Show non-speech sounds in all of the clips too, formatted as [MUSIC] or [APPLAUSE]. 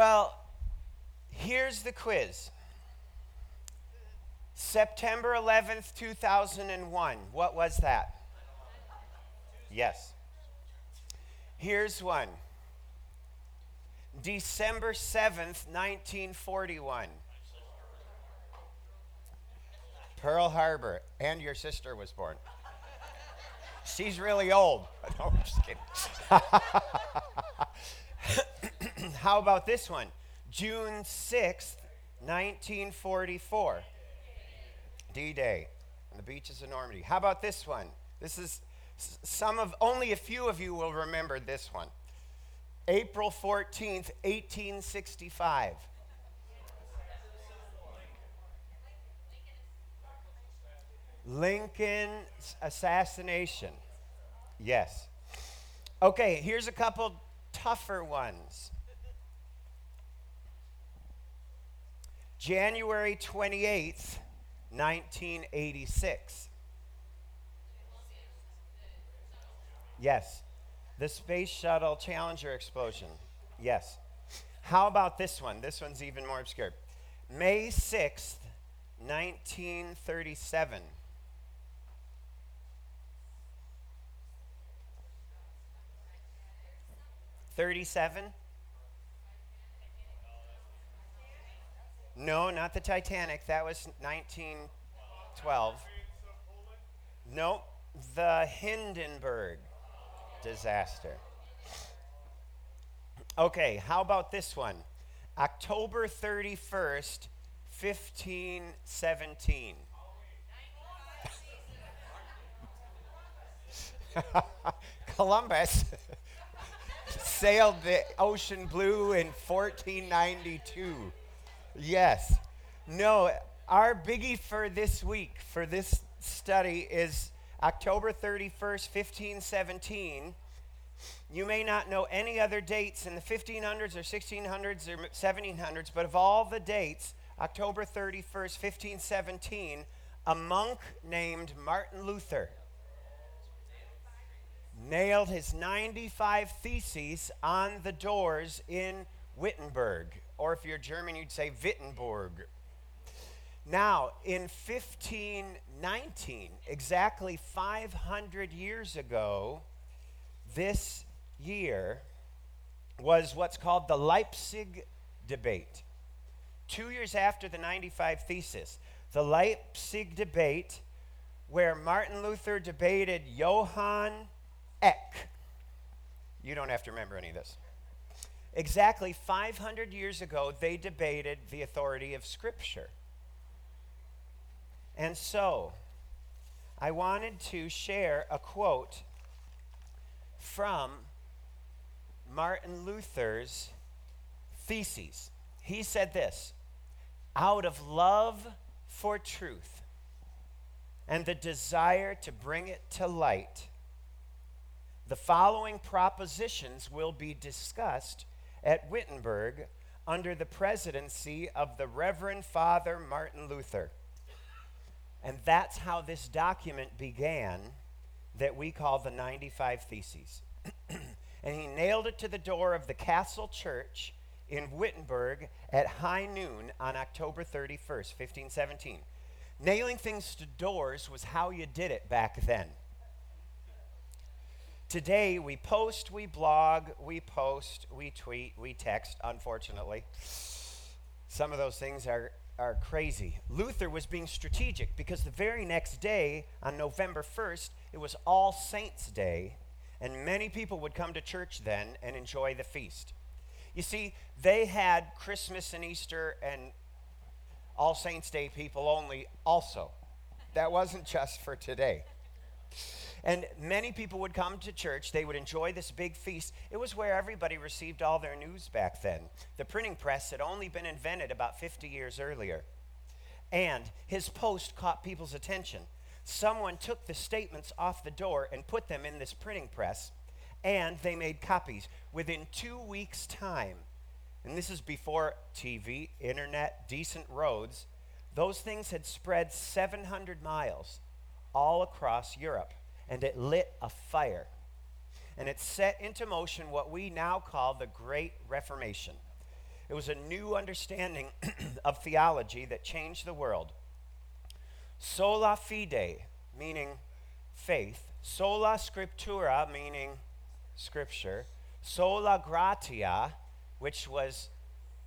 Well, here's the quiz. September 11th, 2001. What was that? Yes. Here's one. December 7th, 1941. Pearl Harbor, and your sister was born. She's really old. [LAUGHS] No, I'm just kidding. [LAUGHS] How about this one? June 6th, 1944. D Day on the beaches of Normandy. How about this one? This is some of, only a few of you will remember this one. April 14th, 1865. Lincoln's assassination. Yes. Okay, here's a couple tougher ones. January 28th, 1986. Yes. The Space Shuttle Challenger explosion. Yes. How about this one? This one's even more obscure. May 6th, 1937. Thirty-seven? No, not the Titanic. That was 1912. No, the Hindenburg disaster. Okay, how about this one? October 31st, 1517. [LAUGHS] Columbus [LAUGHS] sailed the ocean blue in 1492. Yes. No, our biggie for this week, for this study, is October 31st, 1517. You may not know any other dates in the 1500s or 1600s or 1700s, but of all the dates, October 31st, 1517, a monk named Martin Luther nailed his 95 theses on the doors in Wittenberg or if you're German, you'd say Wittenberg. Now, in 1519, exactly 500 years ago, this year was what's called the Leipzig debate. Two years after the 95 Thesis, the Leipzig debate, where Martin Luther debated Johann Eck. You don't have to remember any of this. Exactly 500 years ago, they debated the authority of Scripture. And so, I wanted to share a quote from Martin Luther's theses. He said this out of love for truth and the desire to bring it to light, the following propositions will be discussed at Wittenberg under the presidency of the Reverend Father Martin Luther. And that's how this document began that we call the 95 Theses. [CLEARS THROAT] and he nailed it to the door of the Castle Church in Wittenberg at high noon on October 31st, 1517. Nailing things to doors was how you did it back then. Today, we post, we blog, we post, we tweet, we text, unfortunately. Some of those things are, are crazy. Luther was being strategic because the very next day, on November 1st, it was All Saints' Day, and many people would come to church then and enjoy the feast. You see, they had Christmas and Easter and All Saints' Day people only also. That wasn't just for today. And many people would come to church. They would enjoy this big feast. It was where everybody received all their news back then. The printing press had only been invented about 50 years earlier. And his post caught people's attention. Someone took the statements off the door and put them in this printing press, and they made copies. Within two weeks' time, and this is before TV, internet, decent roads, those things had spread 700 miles all across Europe and it lit a fire. And it set into motion what we now call the Great Reformation. It was a new understanding [CLEARS THROAT] of theology that changed the world. Sola fide, meaning faith. Sola scriptura, meaning scripture. Sola gratia, which was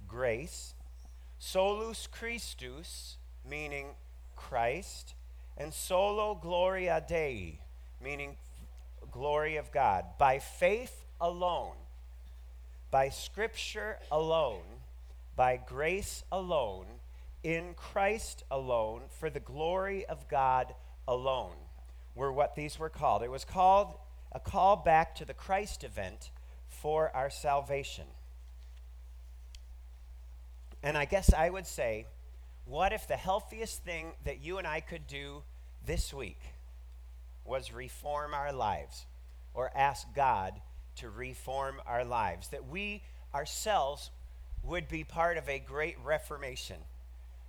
grace. Solus Christus, meaning Christ. And solo gloria Dei, meaning glory of God. By faith alone, by scripture alone, by grace alone, in Christ alone, for the glory of God alone, were what these were called. It was called a call back to the Christ event for our salvation. And I guess I would say, what if the healthiest thing that you and I could do this week was reform our lives or ask God to reform our lives? That we ourselves would be part of a great reformation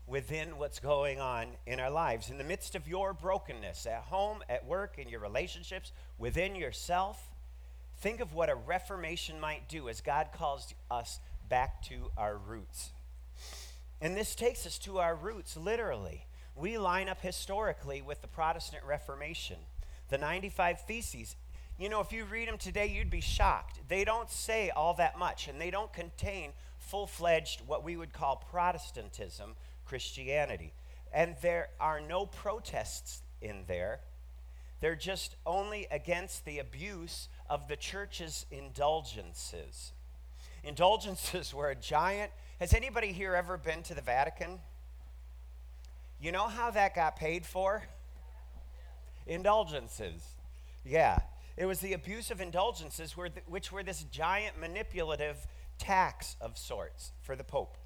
within what's going on in our lives. In the midst of your brokenness, at home, at work, in your relationships, within yourself, think of what a reformation might do as God calls us back to our roots. And this takes us to our roots, literally. We line up historically with the Protestant Reformation. The 95 Theses, you know, if you read them today, you'd be shocked. They don't say all that much, and they don't contain full fledged, what we would call Protestantism, Christianity. And there are no protests in there. They're just only against the abuse of the church's indulgences. Indulgences were a giant. Has anybody here ever been to the Vatican? You know how that got paid for? Indulgences. Yeah. It was the abuse of indulgences, which were this giant manipulative tax of sorts for the Pope.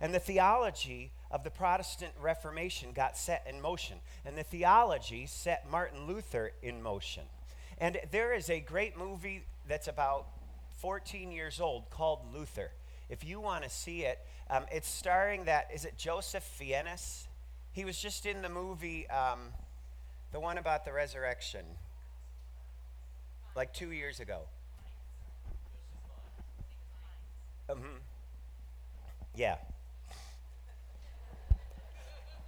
And the theology of the Protestant Reformation got set in motion. And the theology set Martin Luther in motion. And there is a great movie that's about 14 years old called Luther. If you want to see it, um, it's starring that, is it Joseph Fiennes? He was just in the movie, um, the one about the resurrection, like two years ago. Mm-hmm. Yeah.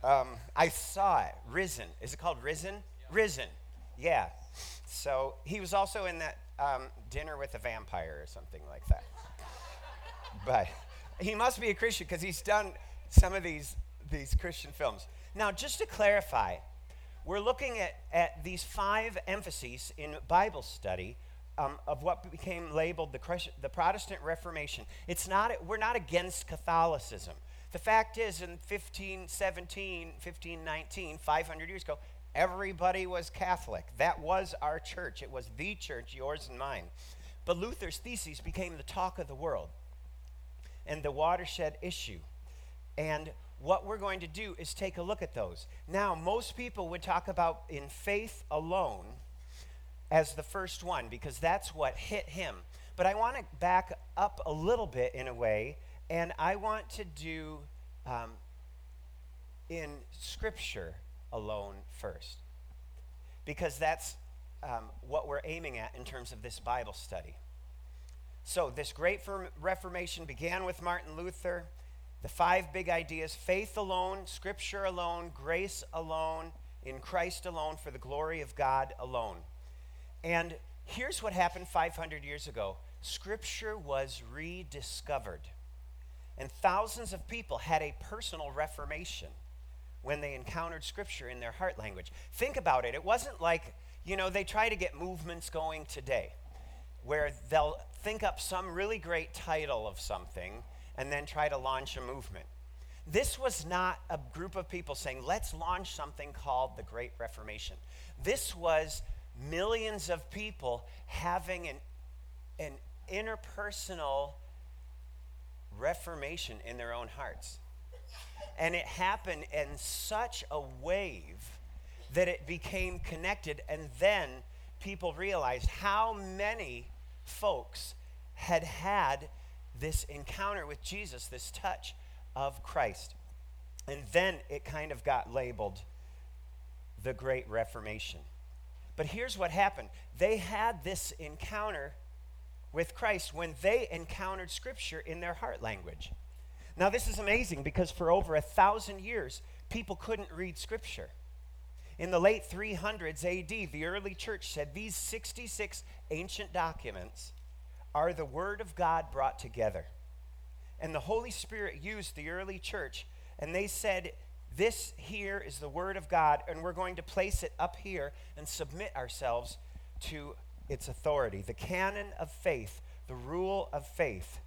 Um, I saw it. Risen. Is it called Risen? Risen. Yeah. So he was also in that um, Dinner with a Vampire or something like that. [LAUGHS] but he must be a Christian because he's done some of these, these Christian films. Now, just to clarify, we're looking at, at these five emphases in Bible study um, of what became labeled the, the Protestant Reformation. It's not, we're not against Catholicism. The fact is, in 1517, 1519, 500 years ago, everybody was Catholic. That was our church. It was the church, yours and mine. But Luther's theses became the talk of the world and the watershed issue. And what we're going to do is take a look at those. Now, most people would talk about in faith alone as the first one because that's what hit him. But I want to back up a little bit in a way and I want to do um, in Scripture alone first, because that's um, what we're aiming at in terms of this Bible study. So, this great Reformation began with Martin Luther. The five big ideas faith alone, Scripture alone, grace alone, in Christ alone, for the glory of God alone. And here's what happened 500 years ago Scripture was rediscovered. And thousands of people had a personal reformation when they encountered Scripture in their heart language. Think about it. It wasn't like, you know, they try to get movements going today where they'll think up some really great title of something and then try to launch a movement. This was not a group of people saying, let's launch something called the Great Reformation. This was millions of people having an, an interpersonal reformation in their own hearts. And it happened in such a wave that it became connected, and then people realized how many folks had had this encounter with Jesus, this touch of Christ. And then it kind of got labeled the Great Reformation. But here's what happened they had this encounter with Christ when they encountered Scripture in their heart language. Now, this is amazing because for over a thousand years, people couldn't read Scripture. In the late 300s AD, the early church said these 66 ancient documents are the Word of God brought together. And the Holy Spirit used the early church, and they said, This here is the Word of God, and we're going to place it up here and submit ourselves to its authority. The canon of faith, the rule of faith,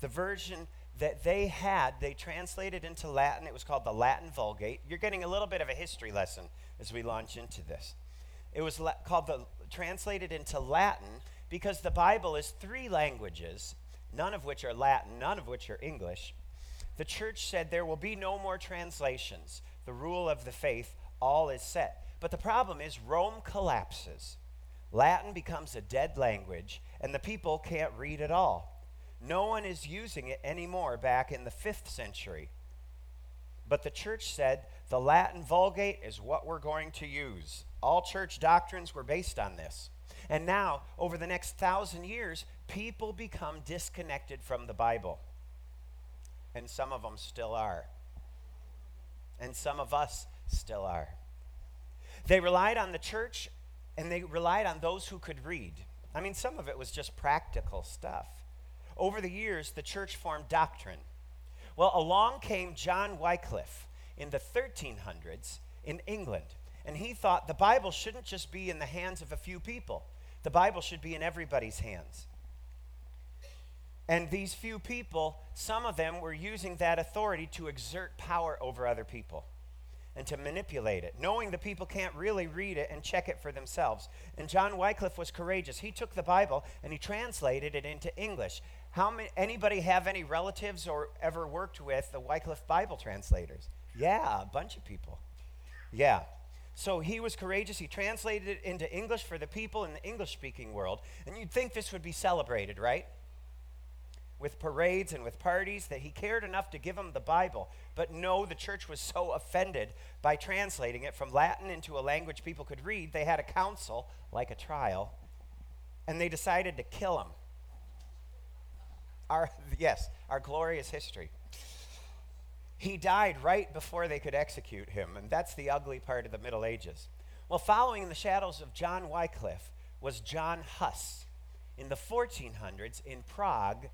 the version that they had, they translated into Latin. It was called the Latin Vulgate. You're getting a little bit of a history lesson as we launch into this. It was la- called the translated into Latin because the Bible is three languages, none of which are Latin, none of which are English. The church said there will be no more translations. The rule of the faith, all is set. But the problem is Rome collapses. Latin becomes a dead language, and the people can't read at all. No one is using it anymore back in the fifth century. But the church said the Latin Vulgate is what we're going to use. All church doctrines were based on this. And now, over the next thousand years, people become disconnected from the Bible. And some of them still are. And some of us still are. They relied on the church and they relied on those who could read. I mean, some of it was just practical stuff. Over the years, the church formed doctrine. Well, along came John Wycliffe in the 1300s in England, and he thought the Bible shouldn't just be in the hands of a few people, the Bible should be in everybody's hands. And these few people, some of them were using that authority to exert power over other people and to manipulate it, knowing the people can't really read it and check it for themselves. And John Wycliffe was courageous. He took the Bible and he translated it into English. How many, anybody have any relatives or ever worked with the Wycliffe Bible translators? Yeah, a bunch of people. Yeah. So he was courageous. He translated it into English for the people in the English speaking world. And you'd think this would be celebrated, right? With parades and with parties, that he cared enough to give them the Bible. But no, the church was so offended by translating it from Latin into a language people could read, they had a council, like a trial, and they decided to kill him. Our, [LAUGHS] yes, our glorious history. He died right before they could execute him, and that's the ugly part of the Middle Ages. Well, following in the shadows of John Wycliffe was John Huss in the 1400s in Prague,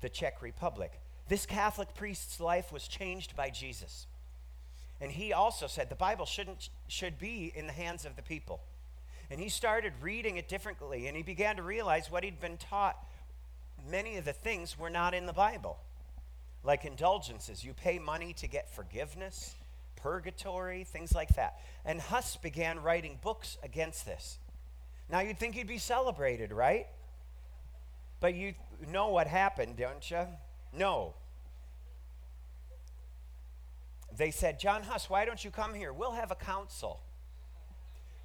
the Czech Republic. This Catholic priest's life was changed by Jesus. And he also said the Bible shouldn't, should be in the hands of the people. And he started reading it differently, and he began to realize what he'd been taught. Many of the things were not in the Bible like indulgences. You pay money to get forgiveness, purgatory, things like that. And Huss began writing books against this. Now you'd think he'd be celebrated, right? But you know what happened, don't you? No. They said, John Huss, why don't you come here? We'll have a council.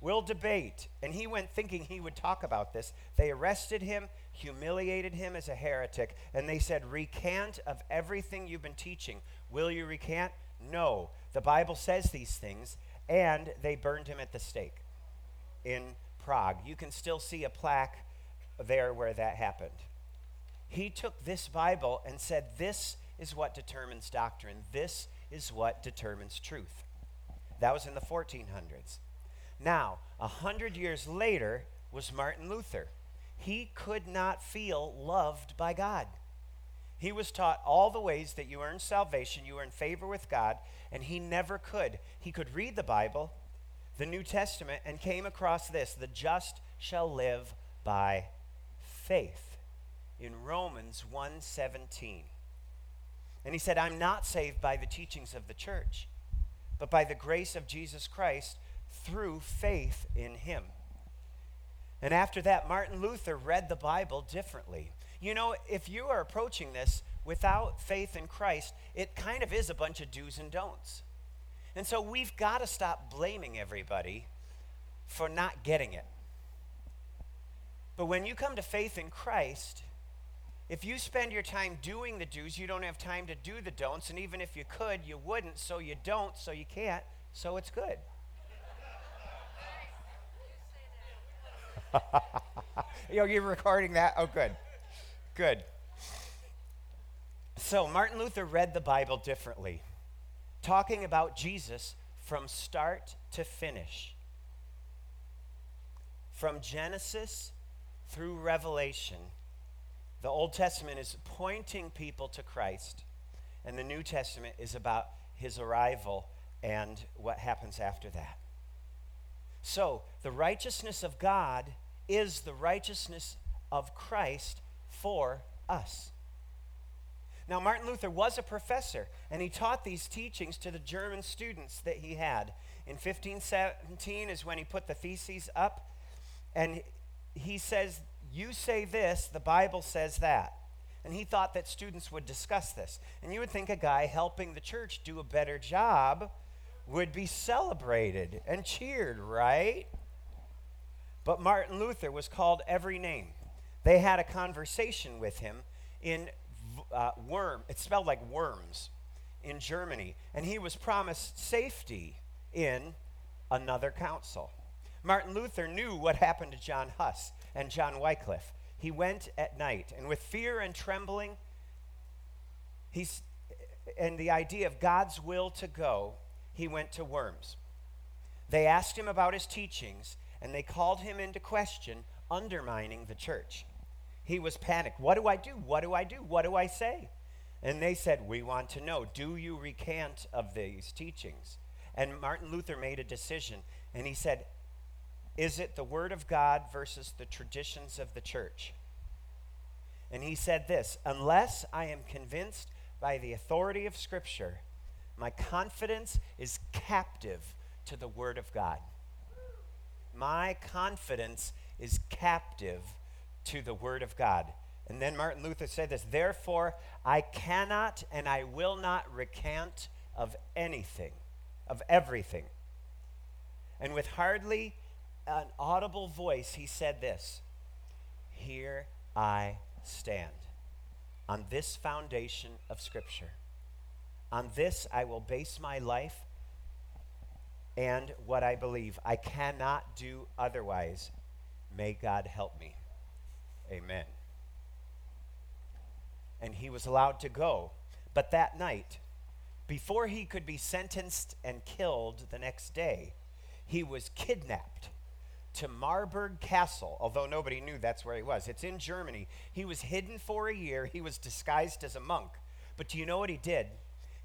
We'll debate. And he went thinking he would talk about this. They arrested him, humiliated him as a heretic, and they said, Recant of everything you've been teaching. Will you recant? No. The Bible says these things, and they burned him at the stake in Prague. You can still see a plaque there where that happened. He took this Bible and said, This is what determines doctrine, this is what determines truth. That was in the 1400s. Now, a hundred years later was Martin Luther. He could not feel loved by God. He was taught all the ways that you earn salvation, you earn favor with God, and he never could. He could read the Bible, the New Testament, and came across this the just shall live by faith in Romans 1:17. And he said, I'm not saved by the teachings of the church, but by the grace of Jesus Christ through faith in him. And after that, Martin Luther read the Bible differently. You know, if you are approaching this without faith in Christ, it kind of is a bunch of do's and don'ts. And so we've got to stop blaming everybody for not getting it. But when you come to faith in Christ, if you spend your time doing the do's, you don't have time to do the don'ts. And even if you could, you wouldn't. So you don't, so you can't, so it's good. [LAUGHS] know, you're recording that? Oh, good. Good. So, Martin Luther read the Bible differently, talking about Jesus from start to finish. From Genesis through Revelation, the Old Testament is pointing people to Christ, and the New Testament is about his arrival and what happens after that. So, the righteousness of God is the righteousness of Christ for us. Now, Martin Luther was a professor, and he taught these teachings to the German students that he had. In 1517 is when he put the theses up, and he says, You say this, the Bible says that. And he thought that students would discuss this. And you would think a guy helping the church do a better job would be celebrated and cheered, right? But Martin Luther was called every name. They had a conversation with him in uh, Worm, it's spelled like worms, in Germany. And he was promised safety in another council. Martin Luther knew what happened to John Huss and John Wycliffe. He went at night, and with fear and trembling, he's, and the idea of God's will to go, he went to Worms. They asked him about his teachings, and they called him into question, undermining the church. He was panicked. What do I do? What do I do? What do I say? And they said, We want to know, do you recant of these teachings? And Martin Luther made a decision, and he said, Is it the Word of God versus the traditions of the church? And he said this Unless I am convinced by the authority of Scripture, my confidence is captive to the Word of God. My confidence is captive to the Word of God. And then Martin Luther said this Therefore, I cannot and I will not recant of anything, of everything. And with hardly an audible voice, he said this Here I stand on this foundation of Scripture. On this I will base my life and what I believe. I cannot do otherwise. May God help me. Amen. And he was allowed to go. But that night, before he could be sentenced and killed the next day, he was kidnapped to Marburg Castle, although nobody knew that's where he was. It's in Germany. He was hidden for a year. He was disguised as a monk. But do you know what he did?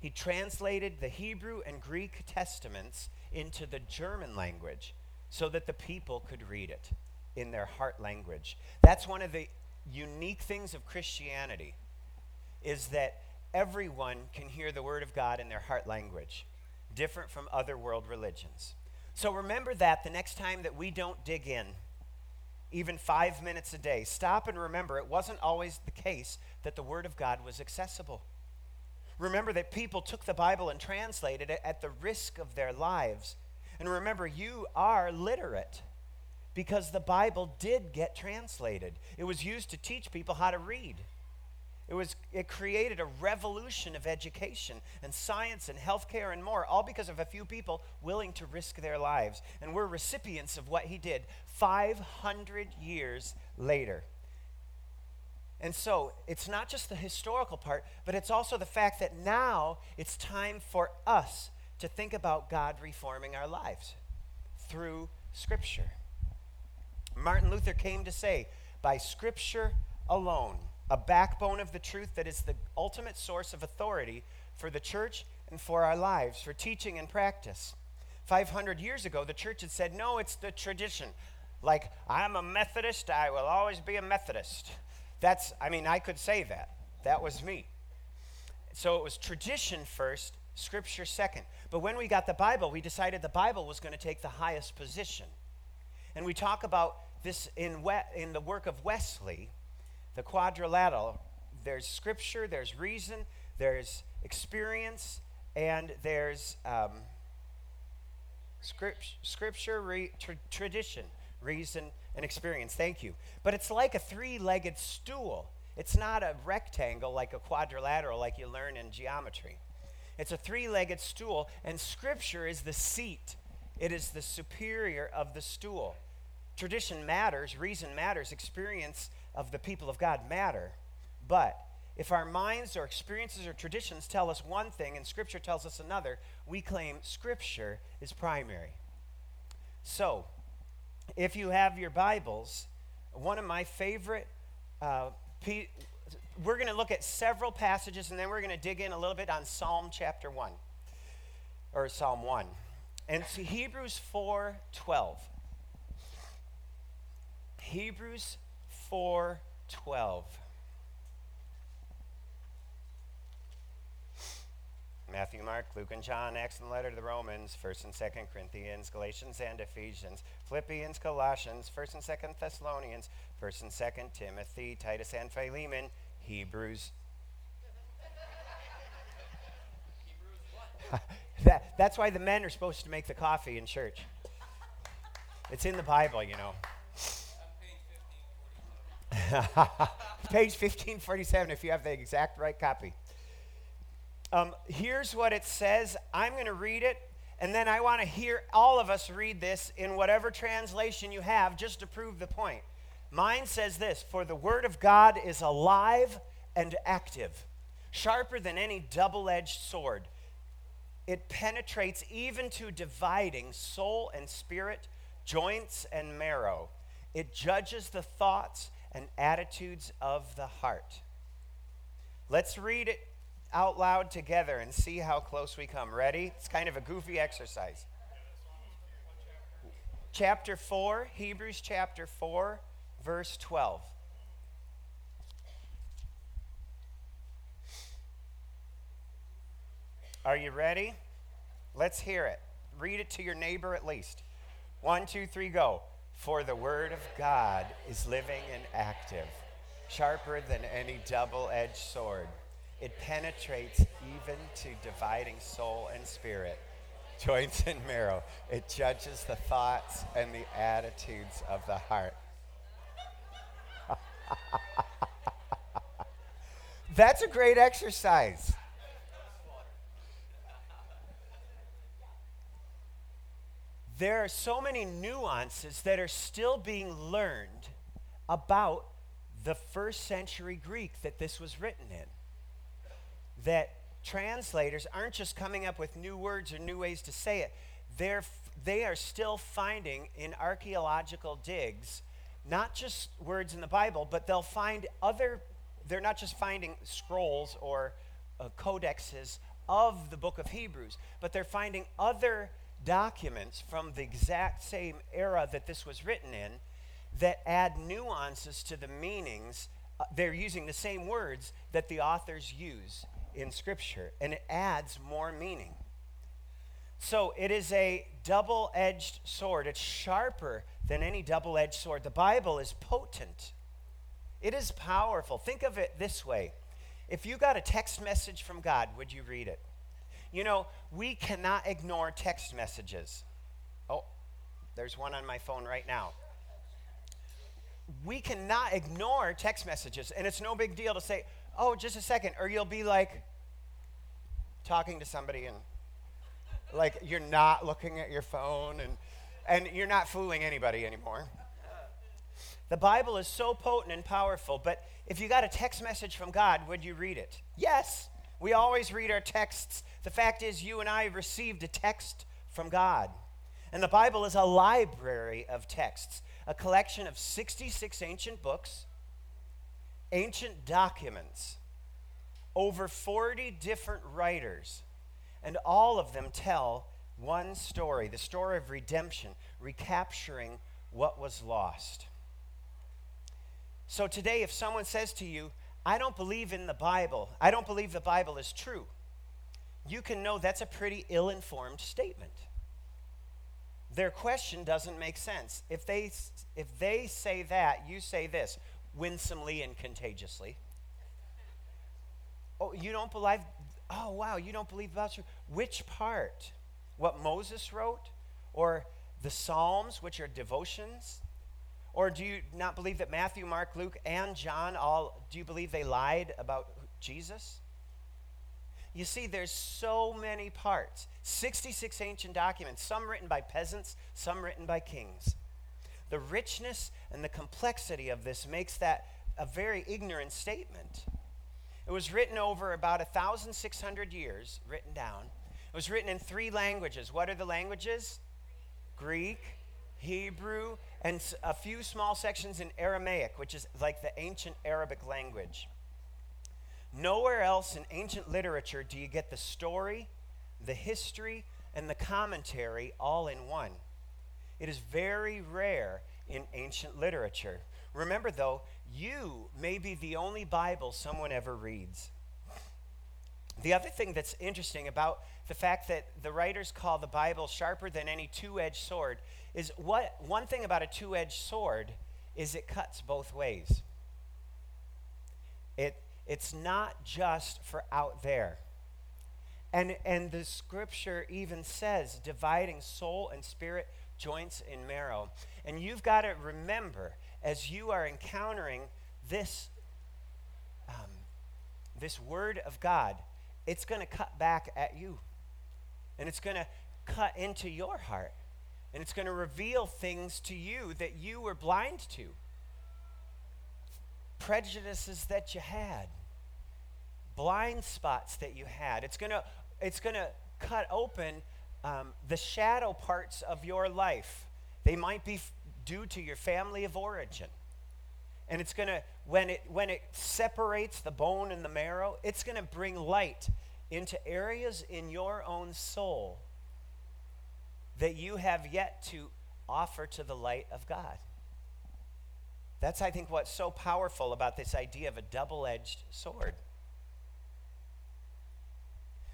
He translated the Hebrew and Greek testaments into the German language so that the people could read it in their heart language. That's one of the unique things of Christianity is that everyone can hear the word of God in their heart language, different from other world religions. So remember that the next time that we don't dig in, even five minutes a day, stop and remember it wasn't always the case that the Word of God was accessible. Remember that people took the Bible and translated it at the risk of their lives. And remember, you are literate because the Bible did get translated. It was used to teach people how to read. It, was, it created a revolution of education and science and healthcare and more, all because of a few people willing to risk their lives. And we're recipients of what he did 500 years later. And so it's not just the historical part, but it's also the fact that now it's time for us to think about God reforming our lives through Scripture. Martin Luther came to say, by Scripture alone, a backbone of the truth that is the ultimate source of authority for the church and for our lives, for teaching and practice. 500 years ago, the church had said, no, it's the tradition. Like, I'm a Methodist, I will always be a Methodist. That's, I mean, I could say that. That was me. So it was tradition first, scripture second. But when we got the Bible, we decided the Bible was going to take the highest position. And we talk about this in, we- in the work of Wesley, the quadrilateral. There's scripture, there's reason, there's experience, and there's um, script, scripture, re- tra- tradition, reason, and experience. Thank you. But it's like a three legged stool. It's not a rectangle like a quadrilateral like you learn in geometry. It's a three legged stool, and scripture is the seat it is the superior of the stool. Tradition matters, reason matters, experience of the people of God matter, but If our minds or experiences or traditions tell us one thing and Scripture tells us another, we claim Scripture is primary. So, if you have your Bibles, one of my favorite, uh, pe- we're going to look at several passages and then we're going to dig in a little bit on Psalm chapter 1, or Psalm 1. And Hebrews 4 12. Hebrews 4 12. Matthew, Mark, Luke, and John, Acts and letter to the Romans, 1st and 2nd Corinthians, Galatians and Ephesians, Philippians, Colossians, 1st and 2nd Thessalonians, 1st and 2nd Timothy, Titus and Philemon, Hebrews. [LAUGHS] that, that's why the men are supposed to make the coffee in church. It's in the Bible, you know. [LAUGHS] Page 1547, if you have the exact right copy. Um, here's what it says. I'm going to read it, and then I want to hear all of us read this in whatever translation you have just to prove the point. Mine says this For the word of God is alive and active, sharper than any double edged sword. It penetrates even to dividing soul and spirit, joints and marrow. It judges the thoughts and attitudes of the heart. Let's read it out loud together and see how close we come. Ready? It's kind of a goofy exercise. Chapter 4, Hebrews chapter 4, verse 12. Are you ready? Let's hear it. Read it to your neighbor at least. One, two, three, go. For the word of God is living and active, sharper than any double edged sword it penetrates even to dividing soul and spirit, [LAUGHS] joints and marrow. It judges the thoughts and the attitudes of the heart. [LAUGHS] That's a great exercise. There are so many nuances that are still being learned about the first century Greek that this was written in that translators aren't just coming up with new words or new ways to say it. They're, they are still finding in archaeological digs not just words in the Bible, but they'll find other, they're not just finding scrolls or uh, codexes of the book of Hebrews, but they're finding other documents from the exact same era that this was written in that add nuances to the meanings. Uh, they're using the same words that the authors use in Scripture, and it adds more meaning. So it is a double edged sword. It's sharper than any double edged sword. The Bible is potent, it is powerful. Think of it this way if you got a text message from God, would you read it? You know, we cannot ignore text messages. Oh, there's one on my phone right now. We cannot ignore text messages, and it's no big deal to say, oh, just a second, or you'll be like talking to somebody and like you're not looking at your phone and and you're not fooling anybody anymore. The Bible is so potent and powerful, but if you got a text message from God, would you read it? Yes. We always read our texts. The fact is, you and I received a text from God. And the Bible is a library of texts, a collection of 66 ancient books, ancient documents, over 40 different writers, and all of them tell one story the story of redemption, recapturing what was lost. So today, if someone says to you, I don't believe in the Bible, I don't believe the Bible is true, you can know that's a pretty ill informed statement. Their question doesn't make sense. If they, if they say that, you say this winsomely and contagiously. Oh, you don't believe? Oh, wow, you don't believe about you. Which part? What Moses wrote? Or the Psalms, which are devotions? Or do you not believe that Matthew, Mark, Luke, and John all, do you believe they lied about Jesus? You see, there's so many parts 66 ancient documents, some written by peasants, some written by kings. The richness and the complexity of this makes that a very ignorant statement. It was written over about 1,600 years, written down. It was written in three languages. What are the languages? Greek, Hebrew, and a few small sections in Aramaic, which is like the ancient Arabic language. Nowhere else in ancient literature do you get the story, the history, and the commentary all in one. It is very rare in ancient literature. Remember, though, you may be the only Bible someone ever reads. The other thing that's interesting about the fact that the writers call the Bible sharper than any two edged sword is what one thing about a two edged sword is it cuts both ways. It, it's not just for out there. And, and the scripture even says dividing soul and spirit, joints and marrow. And you've got to remember as you are encountering this, um, this word of God, it's going to cut back at you. And it's going to cut into your heart. And it's going to reveal things to you that you were blind to. Prejudices that you had, blind spots that you had. It's going to it's going to cut open um, the shadow parts of your life. They might be f- due to your family of origin. And it's going to, when it, when it separates the bone and the marrow, it's going to bring light into areas in your own soul that you have yet to offer to the light of God. That's, I think, what's so powerful about this idea of a double edged sword.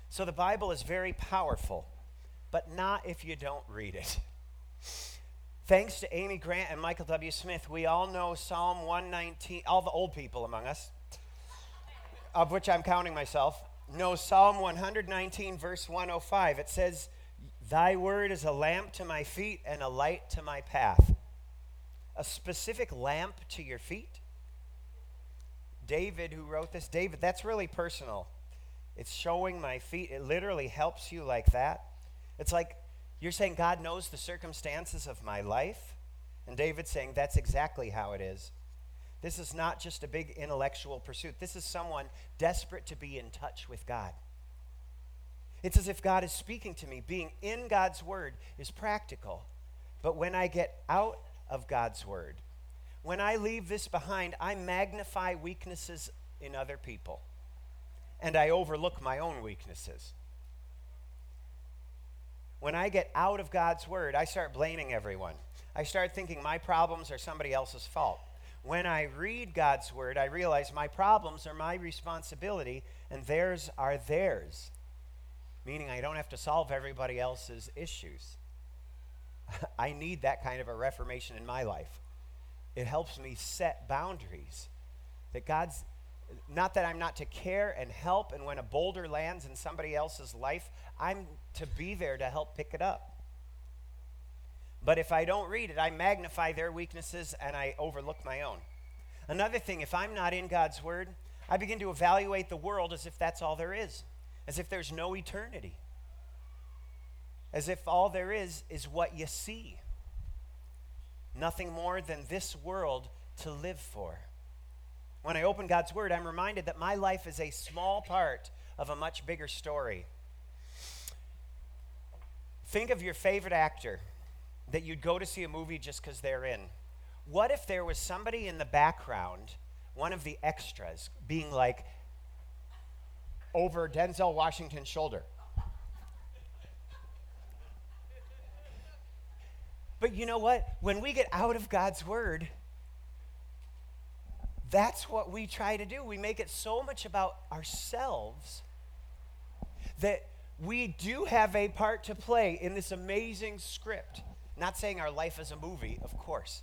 So the Bible is very powerful, but not if you don't read it. Thanks to Amy Grant and Michael W. Smith, we all know Psalm 119, all the old people among us, of which I'm counting myself, know Psalm 119, verse 105. It says, Thy word is a lamp to my feet and a light to my path. A specific lamp to your feet? David, who wrote this, David, that's really personal. It's showing my feet. It literally helps you like that. It's like you're saying, God knows the circumstances of my life. And David's saying, that's exactly how it is. This is not just a big intellectual pursuit. This is someone desperate to be in touch with God. It's as if God is speaking to me. Being in God's Word is practical. But when I get out of God's Word, when I leave this behind, I magnify weaknesses in other people and I overlook my own weaknesses. When I get out of God's word, I start blaming everyone. I start thinking my problems are somebody else's fault. When I read God's word, I realize my problems are my responsibility and theirs are theirs, meaning I don't have to solve everybody else's issues. [LAUGHS] I need that kind of a reformation in my life. It helps me set boundaries that God's not that I'm not to care and help, and when a boulder lands in somebody else's life, I'm to be there to help pick it up. But if I don't read it, I magnify their weaknesses and I overlook my own. Another thing, if I'm not in God's Word, I begin to evaluate the world as if that's all there is, as if there's no eternity, as if all there is is what you see. Nothing more than this world to live for. When I open God's Word, I'm reminded that my life is a small part of a much bigger story. Think of your favorite actor that you'd go to see a movie just because they're in. What if there was somebody in the background, one of the extras, being like over Denzel Washington's shoulder? But you know what? When we get out of God's Word, that's what we try to do. We make it so much about ourselves that we do have a part to play in this amazing script. Not saying our life is a movie, of course,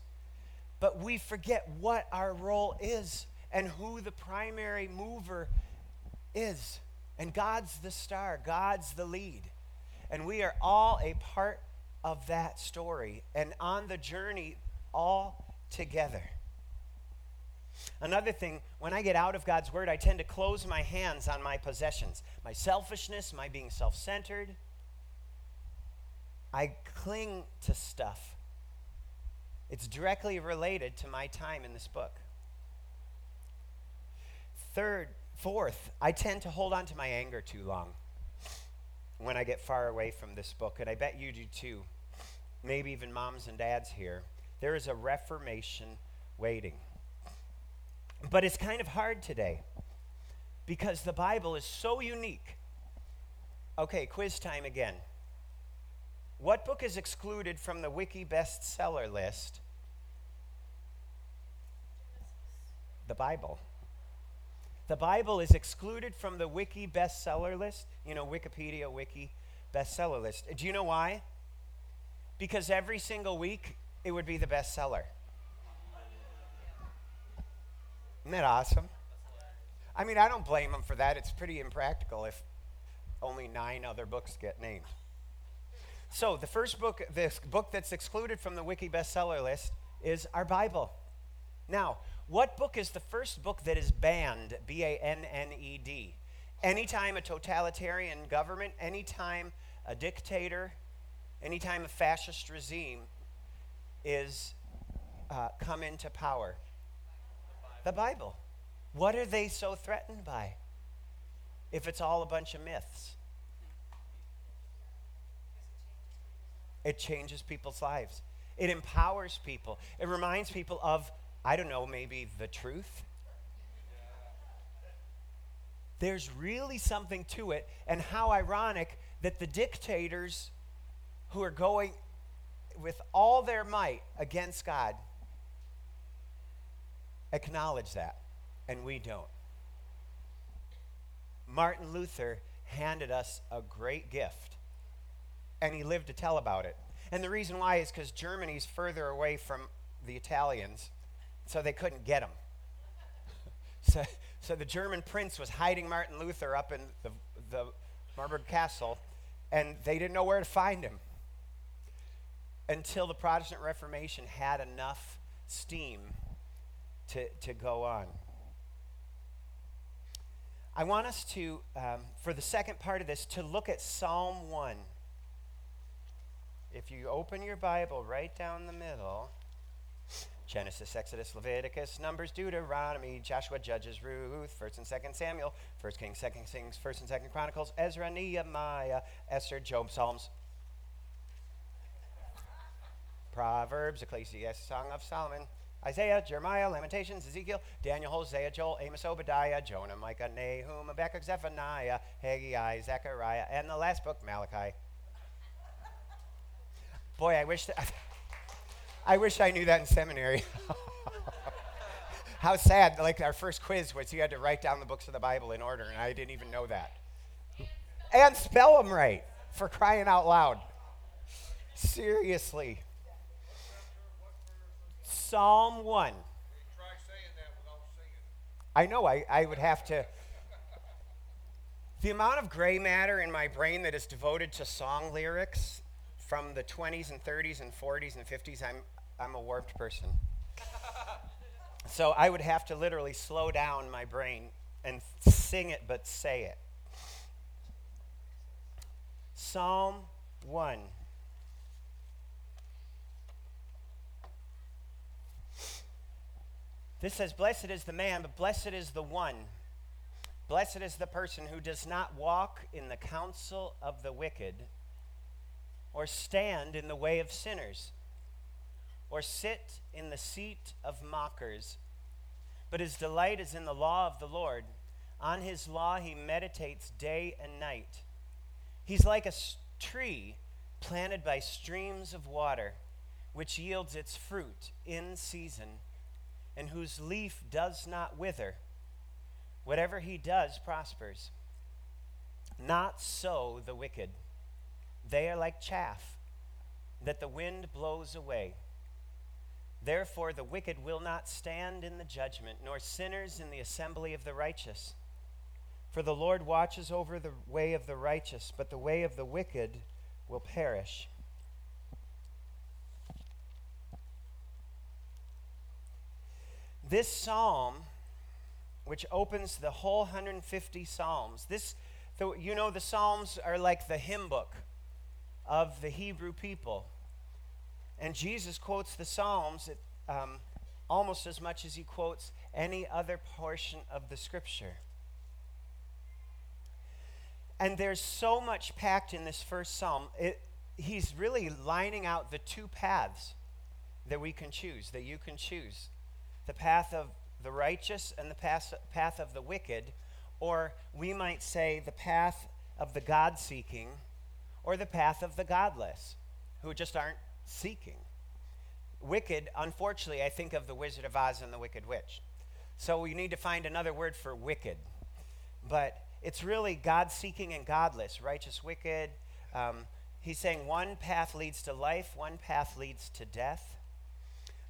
but we forget what our role is and who the primary mover is. And God's the star, God's the lead. And we are all a part of that story and on the journey all together. Another thing, when I get out of God's word, I tend to close my hands on my possessions. My selfishness, my being self centered. I cling to stuff. It's directly related to my time in this book. Third, Fourth, I tend to hold on to my anger too long when I get far away from this book, and I bet you do too. Maybe even moms and dads here. There is a reformation waiting. But it's kind of hard today because the Bible is so unique. Okay, quiz time again. What book is excluded from the Wiki bestseller list? The Bible. The Bible is excluded from the Wiki bestseller list. You know, Wikipedia, Wiki bestseller list. Do you know why? Because every single week it would be the bestseller. Isn't that awesome? I mean, I don't blame them for that. It's pretty impractical if only nine other books get named. So, the first book, this book that's excluded from the Wiki bestseller list is our Bible. Now, what book is the first book that is banned? B A N N E D. Anytime a totalitarian government, anytime a dictator, anytime a fascist regime is uh, come into power, the Bible. What are they so threatened by if it's all a bunch of myths? It changes people's lives. It empowers people. It reminds people of, I don't know, maybe the truth. There's really something to it, and how ironic that the dictators who are going with all their might against God acknowledge that, and we don't. Martin Luther handed us a great gift, and he lived to tell about it. And the reason why is because Germany's further away from the Italians, so they couldn't get him. [LAUGHS] so, so the German prince was hiding Martin Luther up in the, the Marburg Castle, and they didn't know where to find him until the Protestant Reformation had enough steam to, to go on. I want us to, um, for the second part of this, to look at Psalm 1. If you open your Bible right down the middle, Genesis, Exodus, Leviticus, Numbers, Deuteronomy, Joshua, Judges, Ruth, 1st and 2nd Samuel, 1st Kings, 2nd Kings, 1st and 2nd Chronicles, Ezra, Nehemiah, Esther, Job, Psalms, Proverbs, Ecclesiastes, Song of Solomon, Isaiah, Jeremiah, Lamentations, Ezekiel, Daniel, Hosea, Joel, Amos, Obadiah, Jonah, Micah, Nahum, Habakkuk, Zephaniah, Haggai, Zechariah, and the last book, Malachi. Boy, I wish [LAUGHS] I wish I knew that in seminary. [LAUGHS] How sad! Like our first quiz was you had to write down the books of the Bible in order, and I didn't even know that. And spell them right for crying out loud. Seriously. Psalm 1. I know, I, I would have to. The amount of gray matter in my brain that is devoted to song lyrics from the 20s and 30s and 40s and 50s, I'm, I'm a warped person. [LAUGHS] so I would have to literally slow down my brain and sing it but say it. Psalm 1. This says, Blessed is the man, but blessed is the one. Blessed is the person who does not walk in the counsel of the wicked, or stand in the way of sinners, or sit in the seat of mockers. But his delight is in the law of the Lord. On his law he meditates day and night. He's like a tree planted by streams of water, which yields its fruit in season and whose leaf does not wither. Whatever he does prospers. Not so the wicked. They are like chaff that the wind blows away. Therefore, the wicked will not stand in the judgment, nor sinners in the assembly of the righteous. For the Lord watches over the way of the righteous, but the way of the wicked will perish. This psalm, which opens the whole 150 psalms, this, you know, the psalms are like the hymn book of the Hebrew people. And Jesus quotes the psalms um, almost as much as he quotes any other portion of the scripture. And there's so much packed in this first psalm. It, he's really lining out the two paths that we can choose, that you can choose the path of the righteous and the path, path of the wicked, or we might say the path of the God seeking, or the path of the godless, who just aren't seeking. Wicked, unfortunately, I think of the Wizard of Oz and the Wicked Witch. So we need to find another word for wicked. But it's really God seeking and godless, righteous, wicked. Um, he's saying one path leads to life, one path leads to death.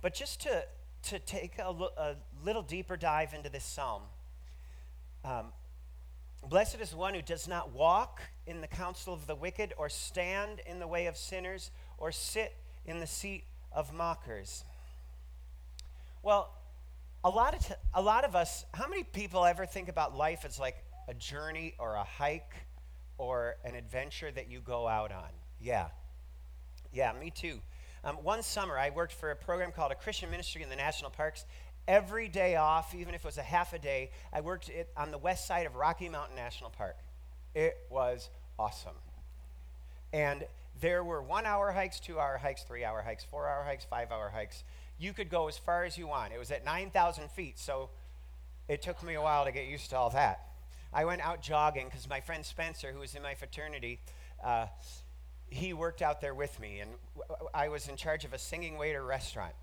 But just to, to take a, a little deeper dive into this psalm, um, blessed is one who does not walk in the counsel of the wicked, or stand in the way of sinners, or sit in the seat of mockers. Well, a lot of t- a lot of us, how many people ever think about life as like a journey or a hike or an adventure that you go out on? Yeah. Yeah, me too. Um, one summer, I worked for a program called a Christian Ministry in the National Parks. Every day off, even if it was a half a day, I worked it on the west side of Rocky Mountain National Park. It was awesome. And there were one hour hikes, two hour hikes, three hour hikes, four hour hikes, five hour hikes. You could go as far as you want. It was at 9,000 feet, so it took me a while to get used to all that. I went out jogging because my friend Spencer, who was in my fraternity, uh, he worked out there with me, and I was in charge of a singing waiter restaurant,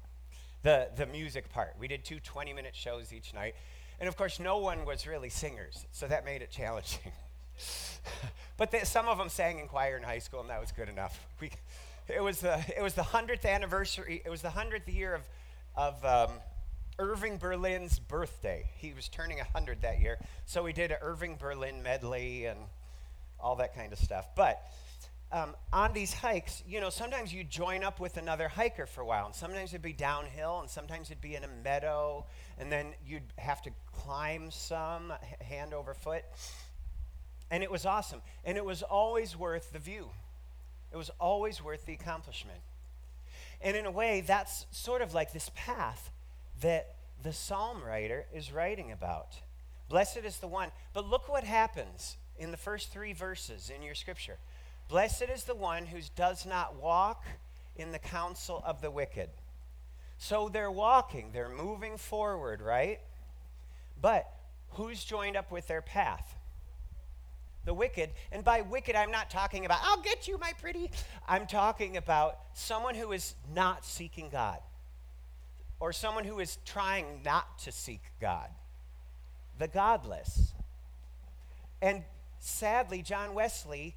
the, the music part. We did two 20 minute shows each night. And of course, no one was really singers, so that made it challenging. [LAUGHS] but some of them sang in choir in high school, and that was good enough. We, it, was the, it was the 100th anniversary, it was the 100th year of, of um, Irving Berlin's birthday. He was turning 100 that year, so we did an Irving Berlin medley and all that kind of stuff. But um, on these hikes, you know, sometimes you join up with another hiker for a while, and sometimes it'd be downhill, and sometimes it'd be in a meadow, and then you'd have to climb some hand over foot. And it was awesome. And it was always worth the view, it was always worth the accomplishment. And in a way, that's sort of like this path that the psalm writer is writing about. Blessed is the one. But look what happens in the first three verses in your scripture. Blessed is the one who does not walk in the counsel of the wicked. So they're walking, they're moving forward, right? But who's joined up with their path? The wicked. And by wicked, I'm not talking about, I'll get you, my pretty. I'm talking about someone who is not seeking God or someone who is trying not to seek God. The godless. And sadly, John Wesley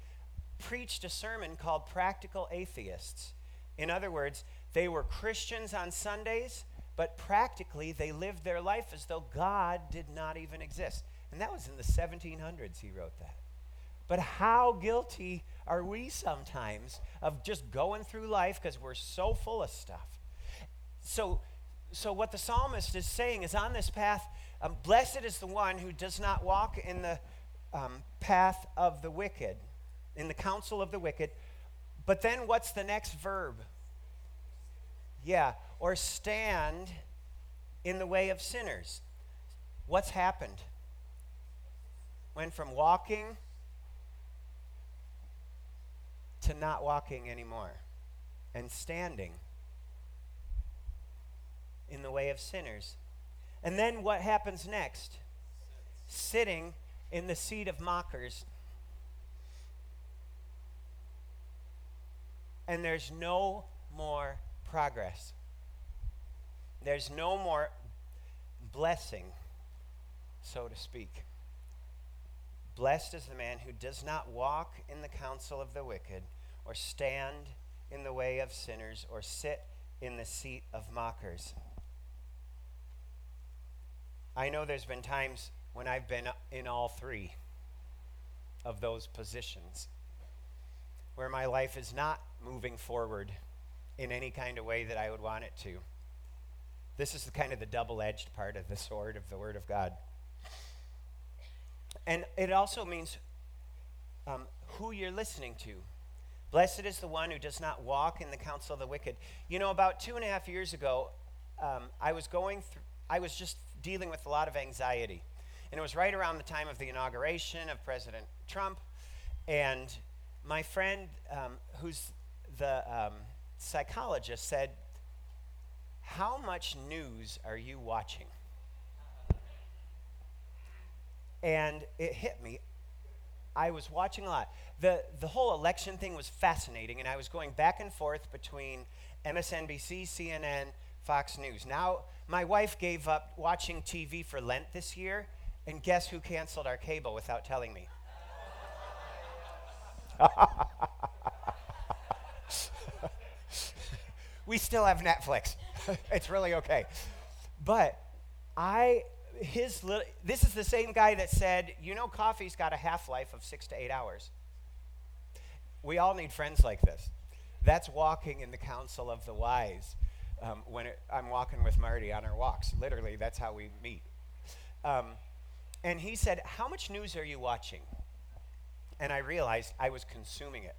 preached a sermon called Practical Atheists. In other words, they were Christians on Sundays, but practically they lived their life as though God did not even exist. And that was in the 1700s, he wrote that. But how guilty are we sometimes of just going through life because we're so full of stuff? So, so what the psalmist is saying is on this path, um, blessed is the one who does not walk in the um, path of the wicked in the counsel of the wicked. But then what's the next verb? Yeah, or stand in the way of sinners. What's happened? Went from walking to not walking anymore and standing in the way of sinners. And then what happens next? Sitting in the seat of mockers. And there's no more progress. There's no more blessing, so to speak. Blessed is the man who does not walk in the counsel of the wicked, or stand in the way of sinners, or sit in the seat of mockers. I know there's been times when I've been in all three of those positions where my life is not moving forward in any kind of way that I would want it to. This is the kind of the double-edged part of the sword of the Word of God. And it also means um, who you're listening to. Blessed is the one who does not walk in the counsel of the wicked. You know, about two and a half years ago, um, I was going through, I was just dealing with a lot of anxiety. And it was right around the time of the inauguration of President Trump. And my friend, um, who's the um, psychologist, said, How much news are you watching? And it hit me. I was watching a lot. The, the whole election thing was fascinating, and I was going back and forth between MSNBC, CNN, Fox News. Now, my wife gave up watching TV for Lent this year, and guess who canceled our cable without telling me? [LAUGHS] [LAUGHS] we still have Netflix. [LAUGHS] it's really okay. But I, his little, this is the same guy that said, you know, coffee's got a half life of six to eight hours. We all need friends like this. That's walking in the counsel of the wise. Um, when it, I'm walking with Marty on our walks, literally, that's how we meet. Um, and he said, How much news are you watching? And I realized I was consuming it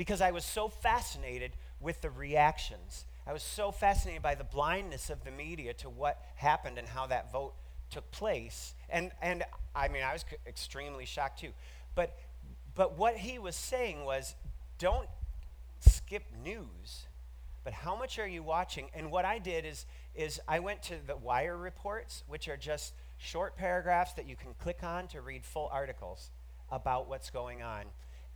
because I was so fascinated with the reactions. I was so fascinated by the blindness of the media to what happened and how that vote took place. And, and I mean, I was extremely shocked too. But, but what he was saying was don't skip news, but how much are you watching? And what I did is, is I went to the Wire reports, which are just short paragraphs that you can click on to read full articles about what's going on.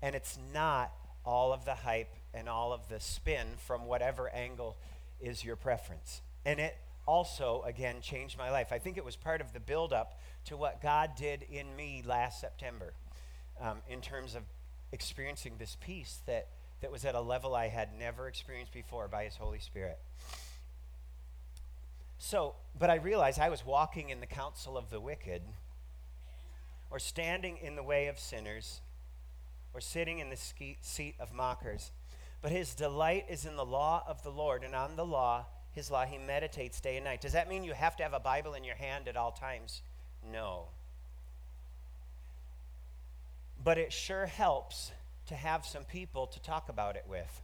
And it's not all of the hype and all of the spin from whatever angle is your preference. And it also, again, changed my life. I think it was part of the buildup to what God did in me last September um, in terms of experiencing this peace that, that was at a level I had never experienced before by His Holy Spirit. So, but I realized I was walking in the counsel of the wicked or standing in the way of sinners or sitting in the seat of mockers. But his delight is in the law of the Lord, and on the law, his law, he meditates day and night. Does that mean you have to have a Bible in your hand at all times? No. But it sure helps to have some people to talk about it with.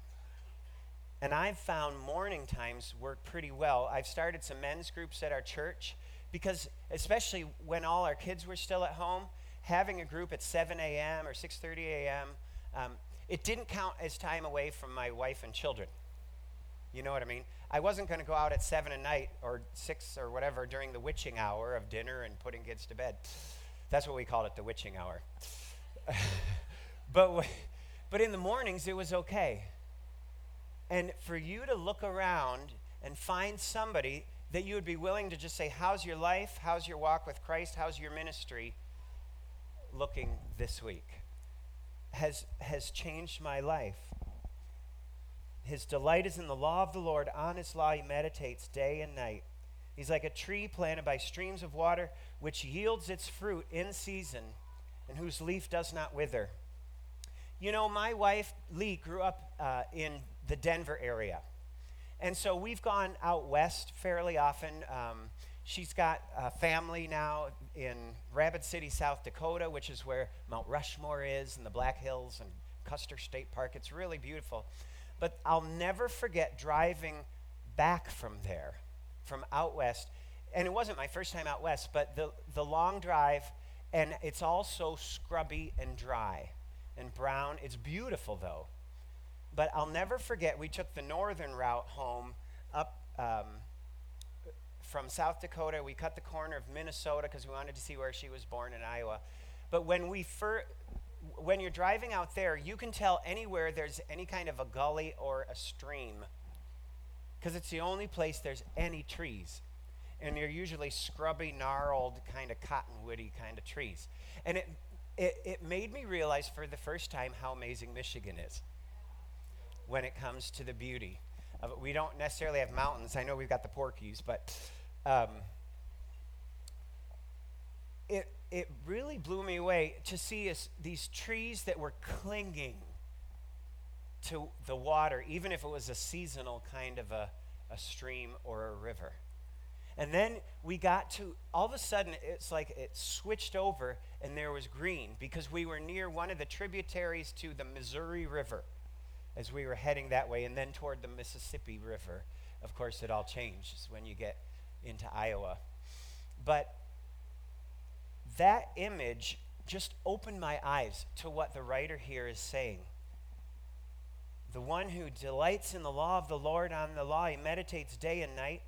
And I've found morning times work pretty well. I've started some men's groups at our church because, especially when all our kids were still at home, having a group at 7 a.m. or 6:30 a.m. Um, it didn't count as time away from my wife and children. You know what I mean? I wasn't going to go out at 7 at night or 6 or whatever during the witching hour of dinner and putting kids to bed. That's what we called it, the witching hour. [LAUGHS] but, but in the mornings, it was okay. And for you to look around and find somebody that you would be willing to just say, How's your life? How's your walk with Christ? How's your ministry? Looking this week has, has changed my life. His delight is in the law of the Lord. On his law he meditates day and night. He's like a tree planted by streams of water, which yields its fruit in season and whose leaf does not wither. You know, my wife, Lee, grew up uh, in the Denver area. And so we've gone out west fairly often. Um, She's got a family now in Rapid City, South Dakota, which is where Mount Rushmore is, and the Black Hills and Custer State Park. It's really beautiful. But I'll never forget driving back from there, from out west. And it wasn't my first time out west, but the, the long drive, and it's all so scrubby and dry and brown. It's beautiful, though. But I'll never forget, we took the northern route home up. Um, from South Dakota. We cut the corner of Minnesota because we wanted to see where she was born in Iowa. But when we fir- when you're driving out there, you can tell anywhere there's any kind of a gully or a stream because it's the only place there's any trees. And they're usually scrubby, gnarled, kind of cottonwoody kind of trees. And it, it, it made me realize for the first time how amazing Michigan is when it comes to the beauty of it. We don't necessarily have mountains. I know we've got the Porkies, but um, it, it really blew me away to see us, these trees that were clinging to the water, even if it was a seasonal kind of a, a stream or a river. And then we got to, all of a sudden, it's like it switched over and there was green because we were near one of the tributaries to the Missouri River as we were heading that way and then toward the Mississippi River. Of course, it all changes when you get into Iowa. But that image just opened my eyes to what the writer here is saying. The one who delights in the law of the Lord on the law, he meditates day and night,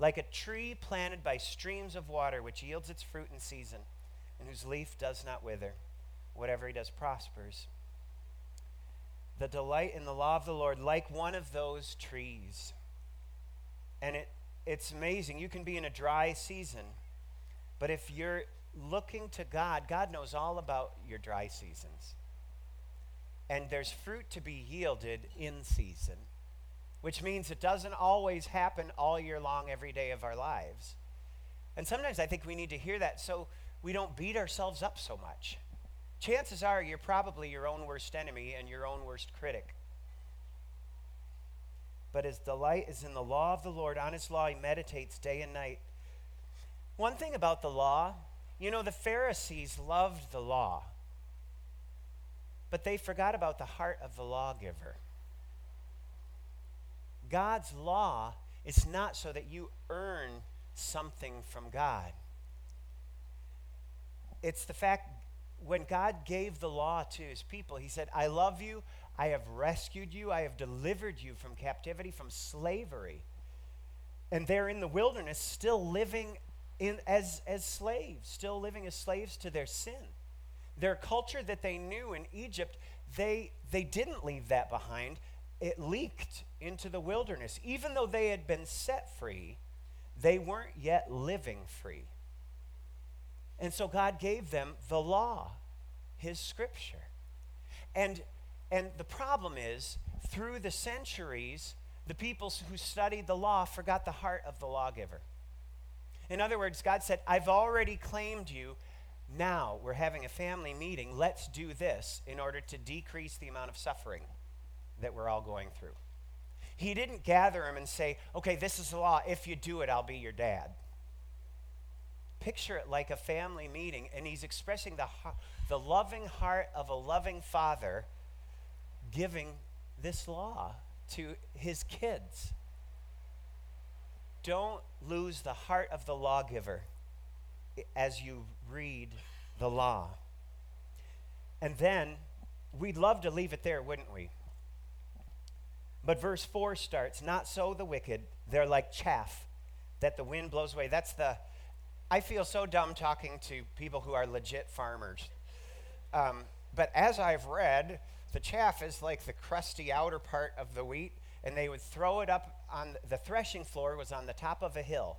like a tree planted by streams of water, which yields its fruit in season, and whose leaf does not wither. Whatever he does prospers. The delight in the law of the Lord, like one of those trees. And it, it's amazing. You can be in a dry season, but if you're looking to God, God knows all about your dry seasons. And there's fruit to be yielded in season, which means it doesn't always happen all year long, every day of our lives. And sometimes I think we need to hear that so we don't beat ourselves up so much. Chances are you're probably your own worst enemy and your own worst critic. But his delight is in the law of the Lord. On his law he meditates day and night. One thing about the law you know, the Pharisees loved the law, but they forgot about the heart of the lawgiver. God's law is not so that you earn something from God. It's the fact when God gave the law to his people, he said, I love you, I have rescued you, I have delivered you from captivity, from slavery. And they're in the wilderness still living in, as, as slaves, still living as slaves to their sin. Their culture that they knew in Egypt, they, they didn't leave that behind. It leaked into the wilderness. Even though they had been set free, they weren't yet living free. And so God gave them the law, His scripture. And, and the problem is, through the centuries, the people who studied the law forgot the heart of the lawgiver. In other words, God said, I've already claimed you. Now we're having a family meeting. Let's do this in order to decrease the amount of suffering that we're all going through. He didn't gather them and say, okay, this is the law. If you do it, I'll be your dad. Picture it like a family meeting, and he's expressing the, the loving heart of a loving father giving this law to his kids. Don't lose the heart of the lawgiver as you read the law. And then we'd love to leave it there, wouldn't we? But verse 4 starts Not so the wicked, they're like chaff that the wind blows away. That's the, I feel so dumb talking to people who are legit farmers. Um, but as I've read, the chaff is like the crusty outer part of the wheat, and they would throw it up on the threshing floor was on the top of a hill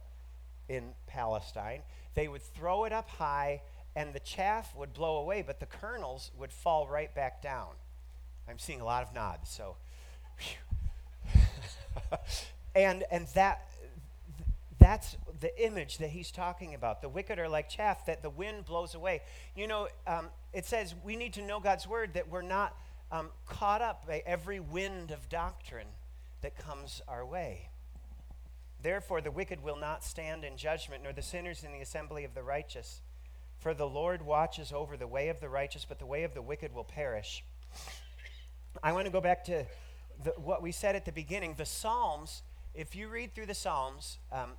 in Palestine. They would throw it up high and the chaff would blow away, but the kernels would fall right back down. I'm seeing a lot of nods, so [LAUGHS] and and that that's the image that he's talking about. The wicked are like chaff that the wind blows away. You know, um, it says we need to know God's word that we're not um, caught up by every wind of doctrine that comes our way. Therefore, the wicked will not stand in judgment, nor the sinners in the assembly of the righteous. For the Lord watches over the way of the righteous, but the way of the wicked will perish. I want to go back to the, what we said at the beginning. The Psalms, if you read through the Psalms, um,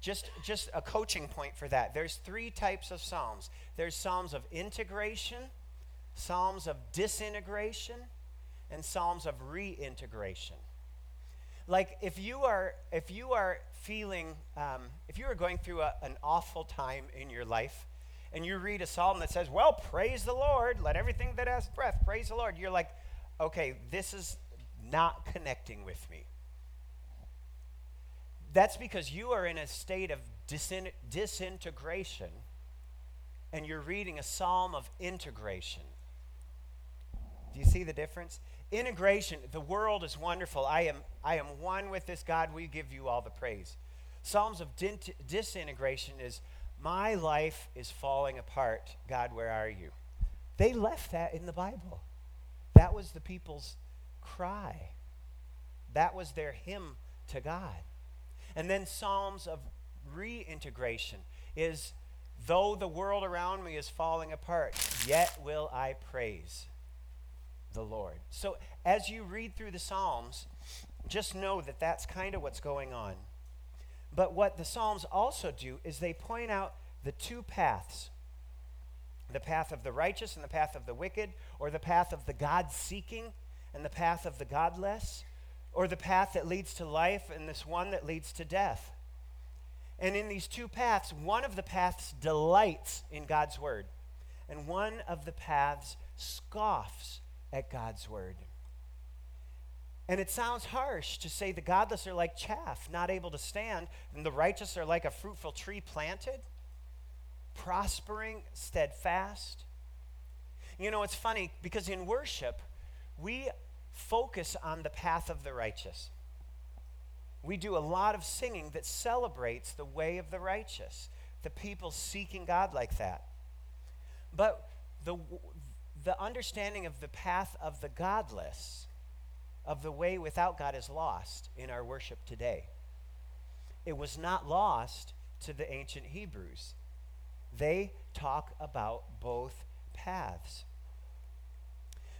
just, just a coaching point for that. There's three types of Psalms there's Psalms of integration, Psalms of disintegration, and Psalms of reintegration. Like if you are if you are feeling um, if you are going through a, an awful time in your life and you read a psalm that says well praise the lord let everything that has breath praise the lord you're like okay this is not connecting with me. That's because you are in a state of disin- disintegration and you're reading a psalm of integration do you see the difference Integration, the world is wonderful. I am, I am one with this God. We give you all the praise. Psalms of disintegration is, my life is falling apart. God, where are you? They left that in the Bible. That was the people's cry. That was their hymn to God. And then Psalms of reintegration is, though the world around me is falling apart, yet will I praise the Lord. So as you read through the Psalms, just know that that's kind of what's going on. But what the Psalms also do is they point out the two paths the path of the righteous and the path of the wicked, or the path of the God seeking and the path of the godless, or the path that leads to life and this one that leads to death. And in these two paths, one of the paths delights in God's word, and one of the paths scoffs at God's word. And it sounds harsh to say the godless are like chaff, not able to stand, and the righteous are like a fruitful tree planted, prospering, steadfast. You know, it's funny because in worship, we focus on the path of the righteous. We do a lot of singing that celebrates the way of the righteous, the people seeking God like that. But the, the understanding of the path of the godless, of the way without God, is lost in our worship today. It was not lost to the ancient Hebrews. They talk about both paths.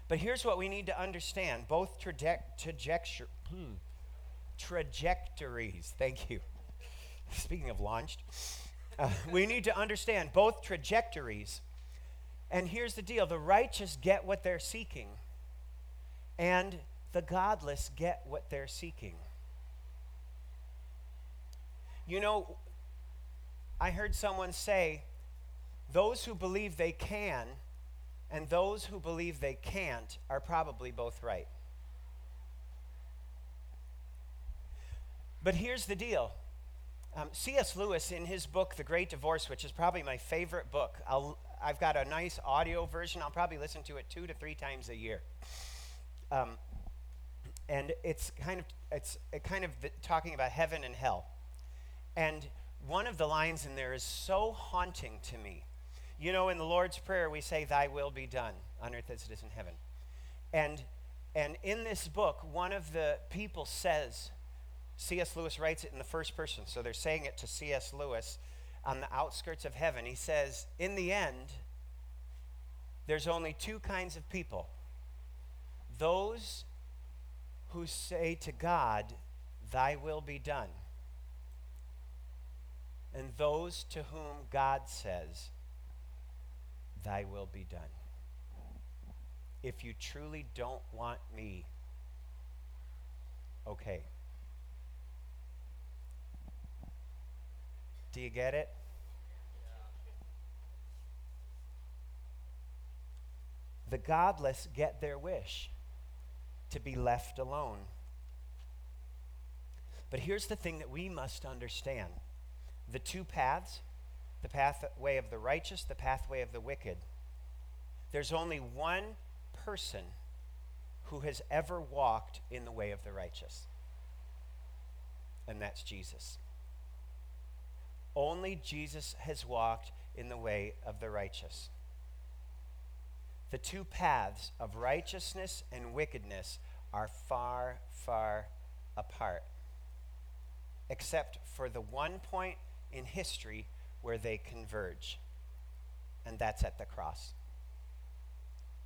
But here's what we need to understand both trajectory, hmm, trajectories. Thank you. [LAUGHS] Speaking of launched, [LAUGHS] uh, we need to understand both trajectories and here's the deal the righteous get what they're seeking, and the godless get what they're seeking. You know, I heard someone say, those who believe they can and those who believe they can't are probably both right. But here's the deal. Um, C.S. Lewis, in his book, The Great Divorce, which is probably my favorite book, I'll, I've got a nice audio version. I'll probably listen to it two to three times a year. Um, and it's kind of it's kind of talking about heaven and hell. And one of the lines in there is so haunting to me. You know, in the Lord's Prayer, we say, Thy will be done on earth as it is in heaven. And, and in this book, one of the people says, C.S. Lewis writes it in the first person, so they're saying it to C.S. Lewis on the outskirts of heaven. He says, In the end, there's only two kinds of people those who say to God, Thy will be done, and those to whom God says, Thy will be done. If you truly don't want me, okay. Do you get it? The godless get their wish to be left alone. But here's the thing that we must understand the two paths, the pathway of the righteous, the pathway of the wicked. There's only one person who has ever walked in the way of the righteous, and that's Jesus. Only Jesus has walked in the way of the righteous. The two paths of righteousness and wickedness are far, far apart, except for the one point in history where they converge, and that's at the cross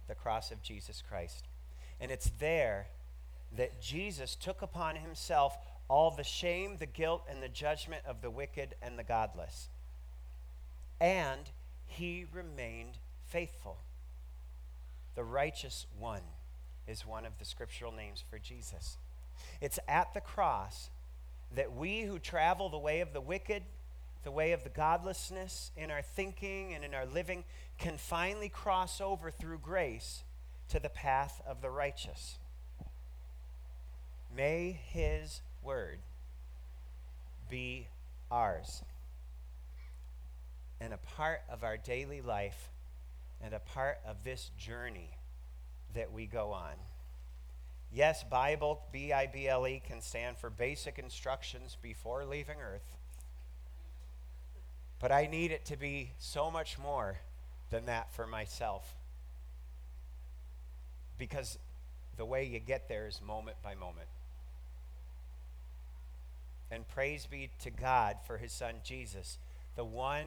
the cross of Jesus Christ. And it's there that Jesus took upon himself all the shame, the guilt, and the judgment of the wicked and the godless. And he remained faithful. The righteous one is one of the scriptural names for Jesus. It's at the cross that we who travel the way of the wicked, the way of the godlessness in our thinking and in our living, can finally cross over through grace to the path of the righteous. May his word be ours and a part of our daily life and a part of this journey that we go on. Yes, Bible, B I B L E, can stand for basic instructions before leaving earth. But I need it to be so much more than that for myself. Because the way you get there is moment by moment. And praise be to God for his son Jesus, the one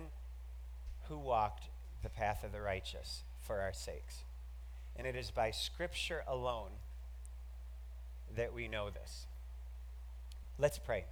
who walked the path of the righteous for our sakes. And it is by Scripture alone that we know this. Let's pray.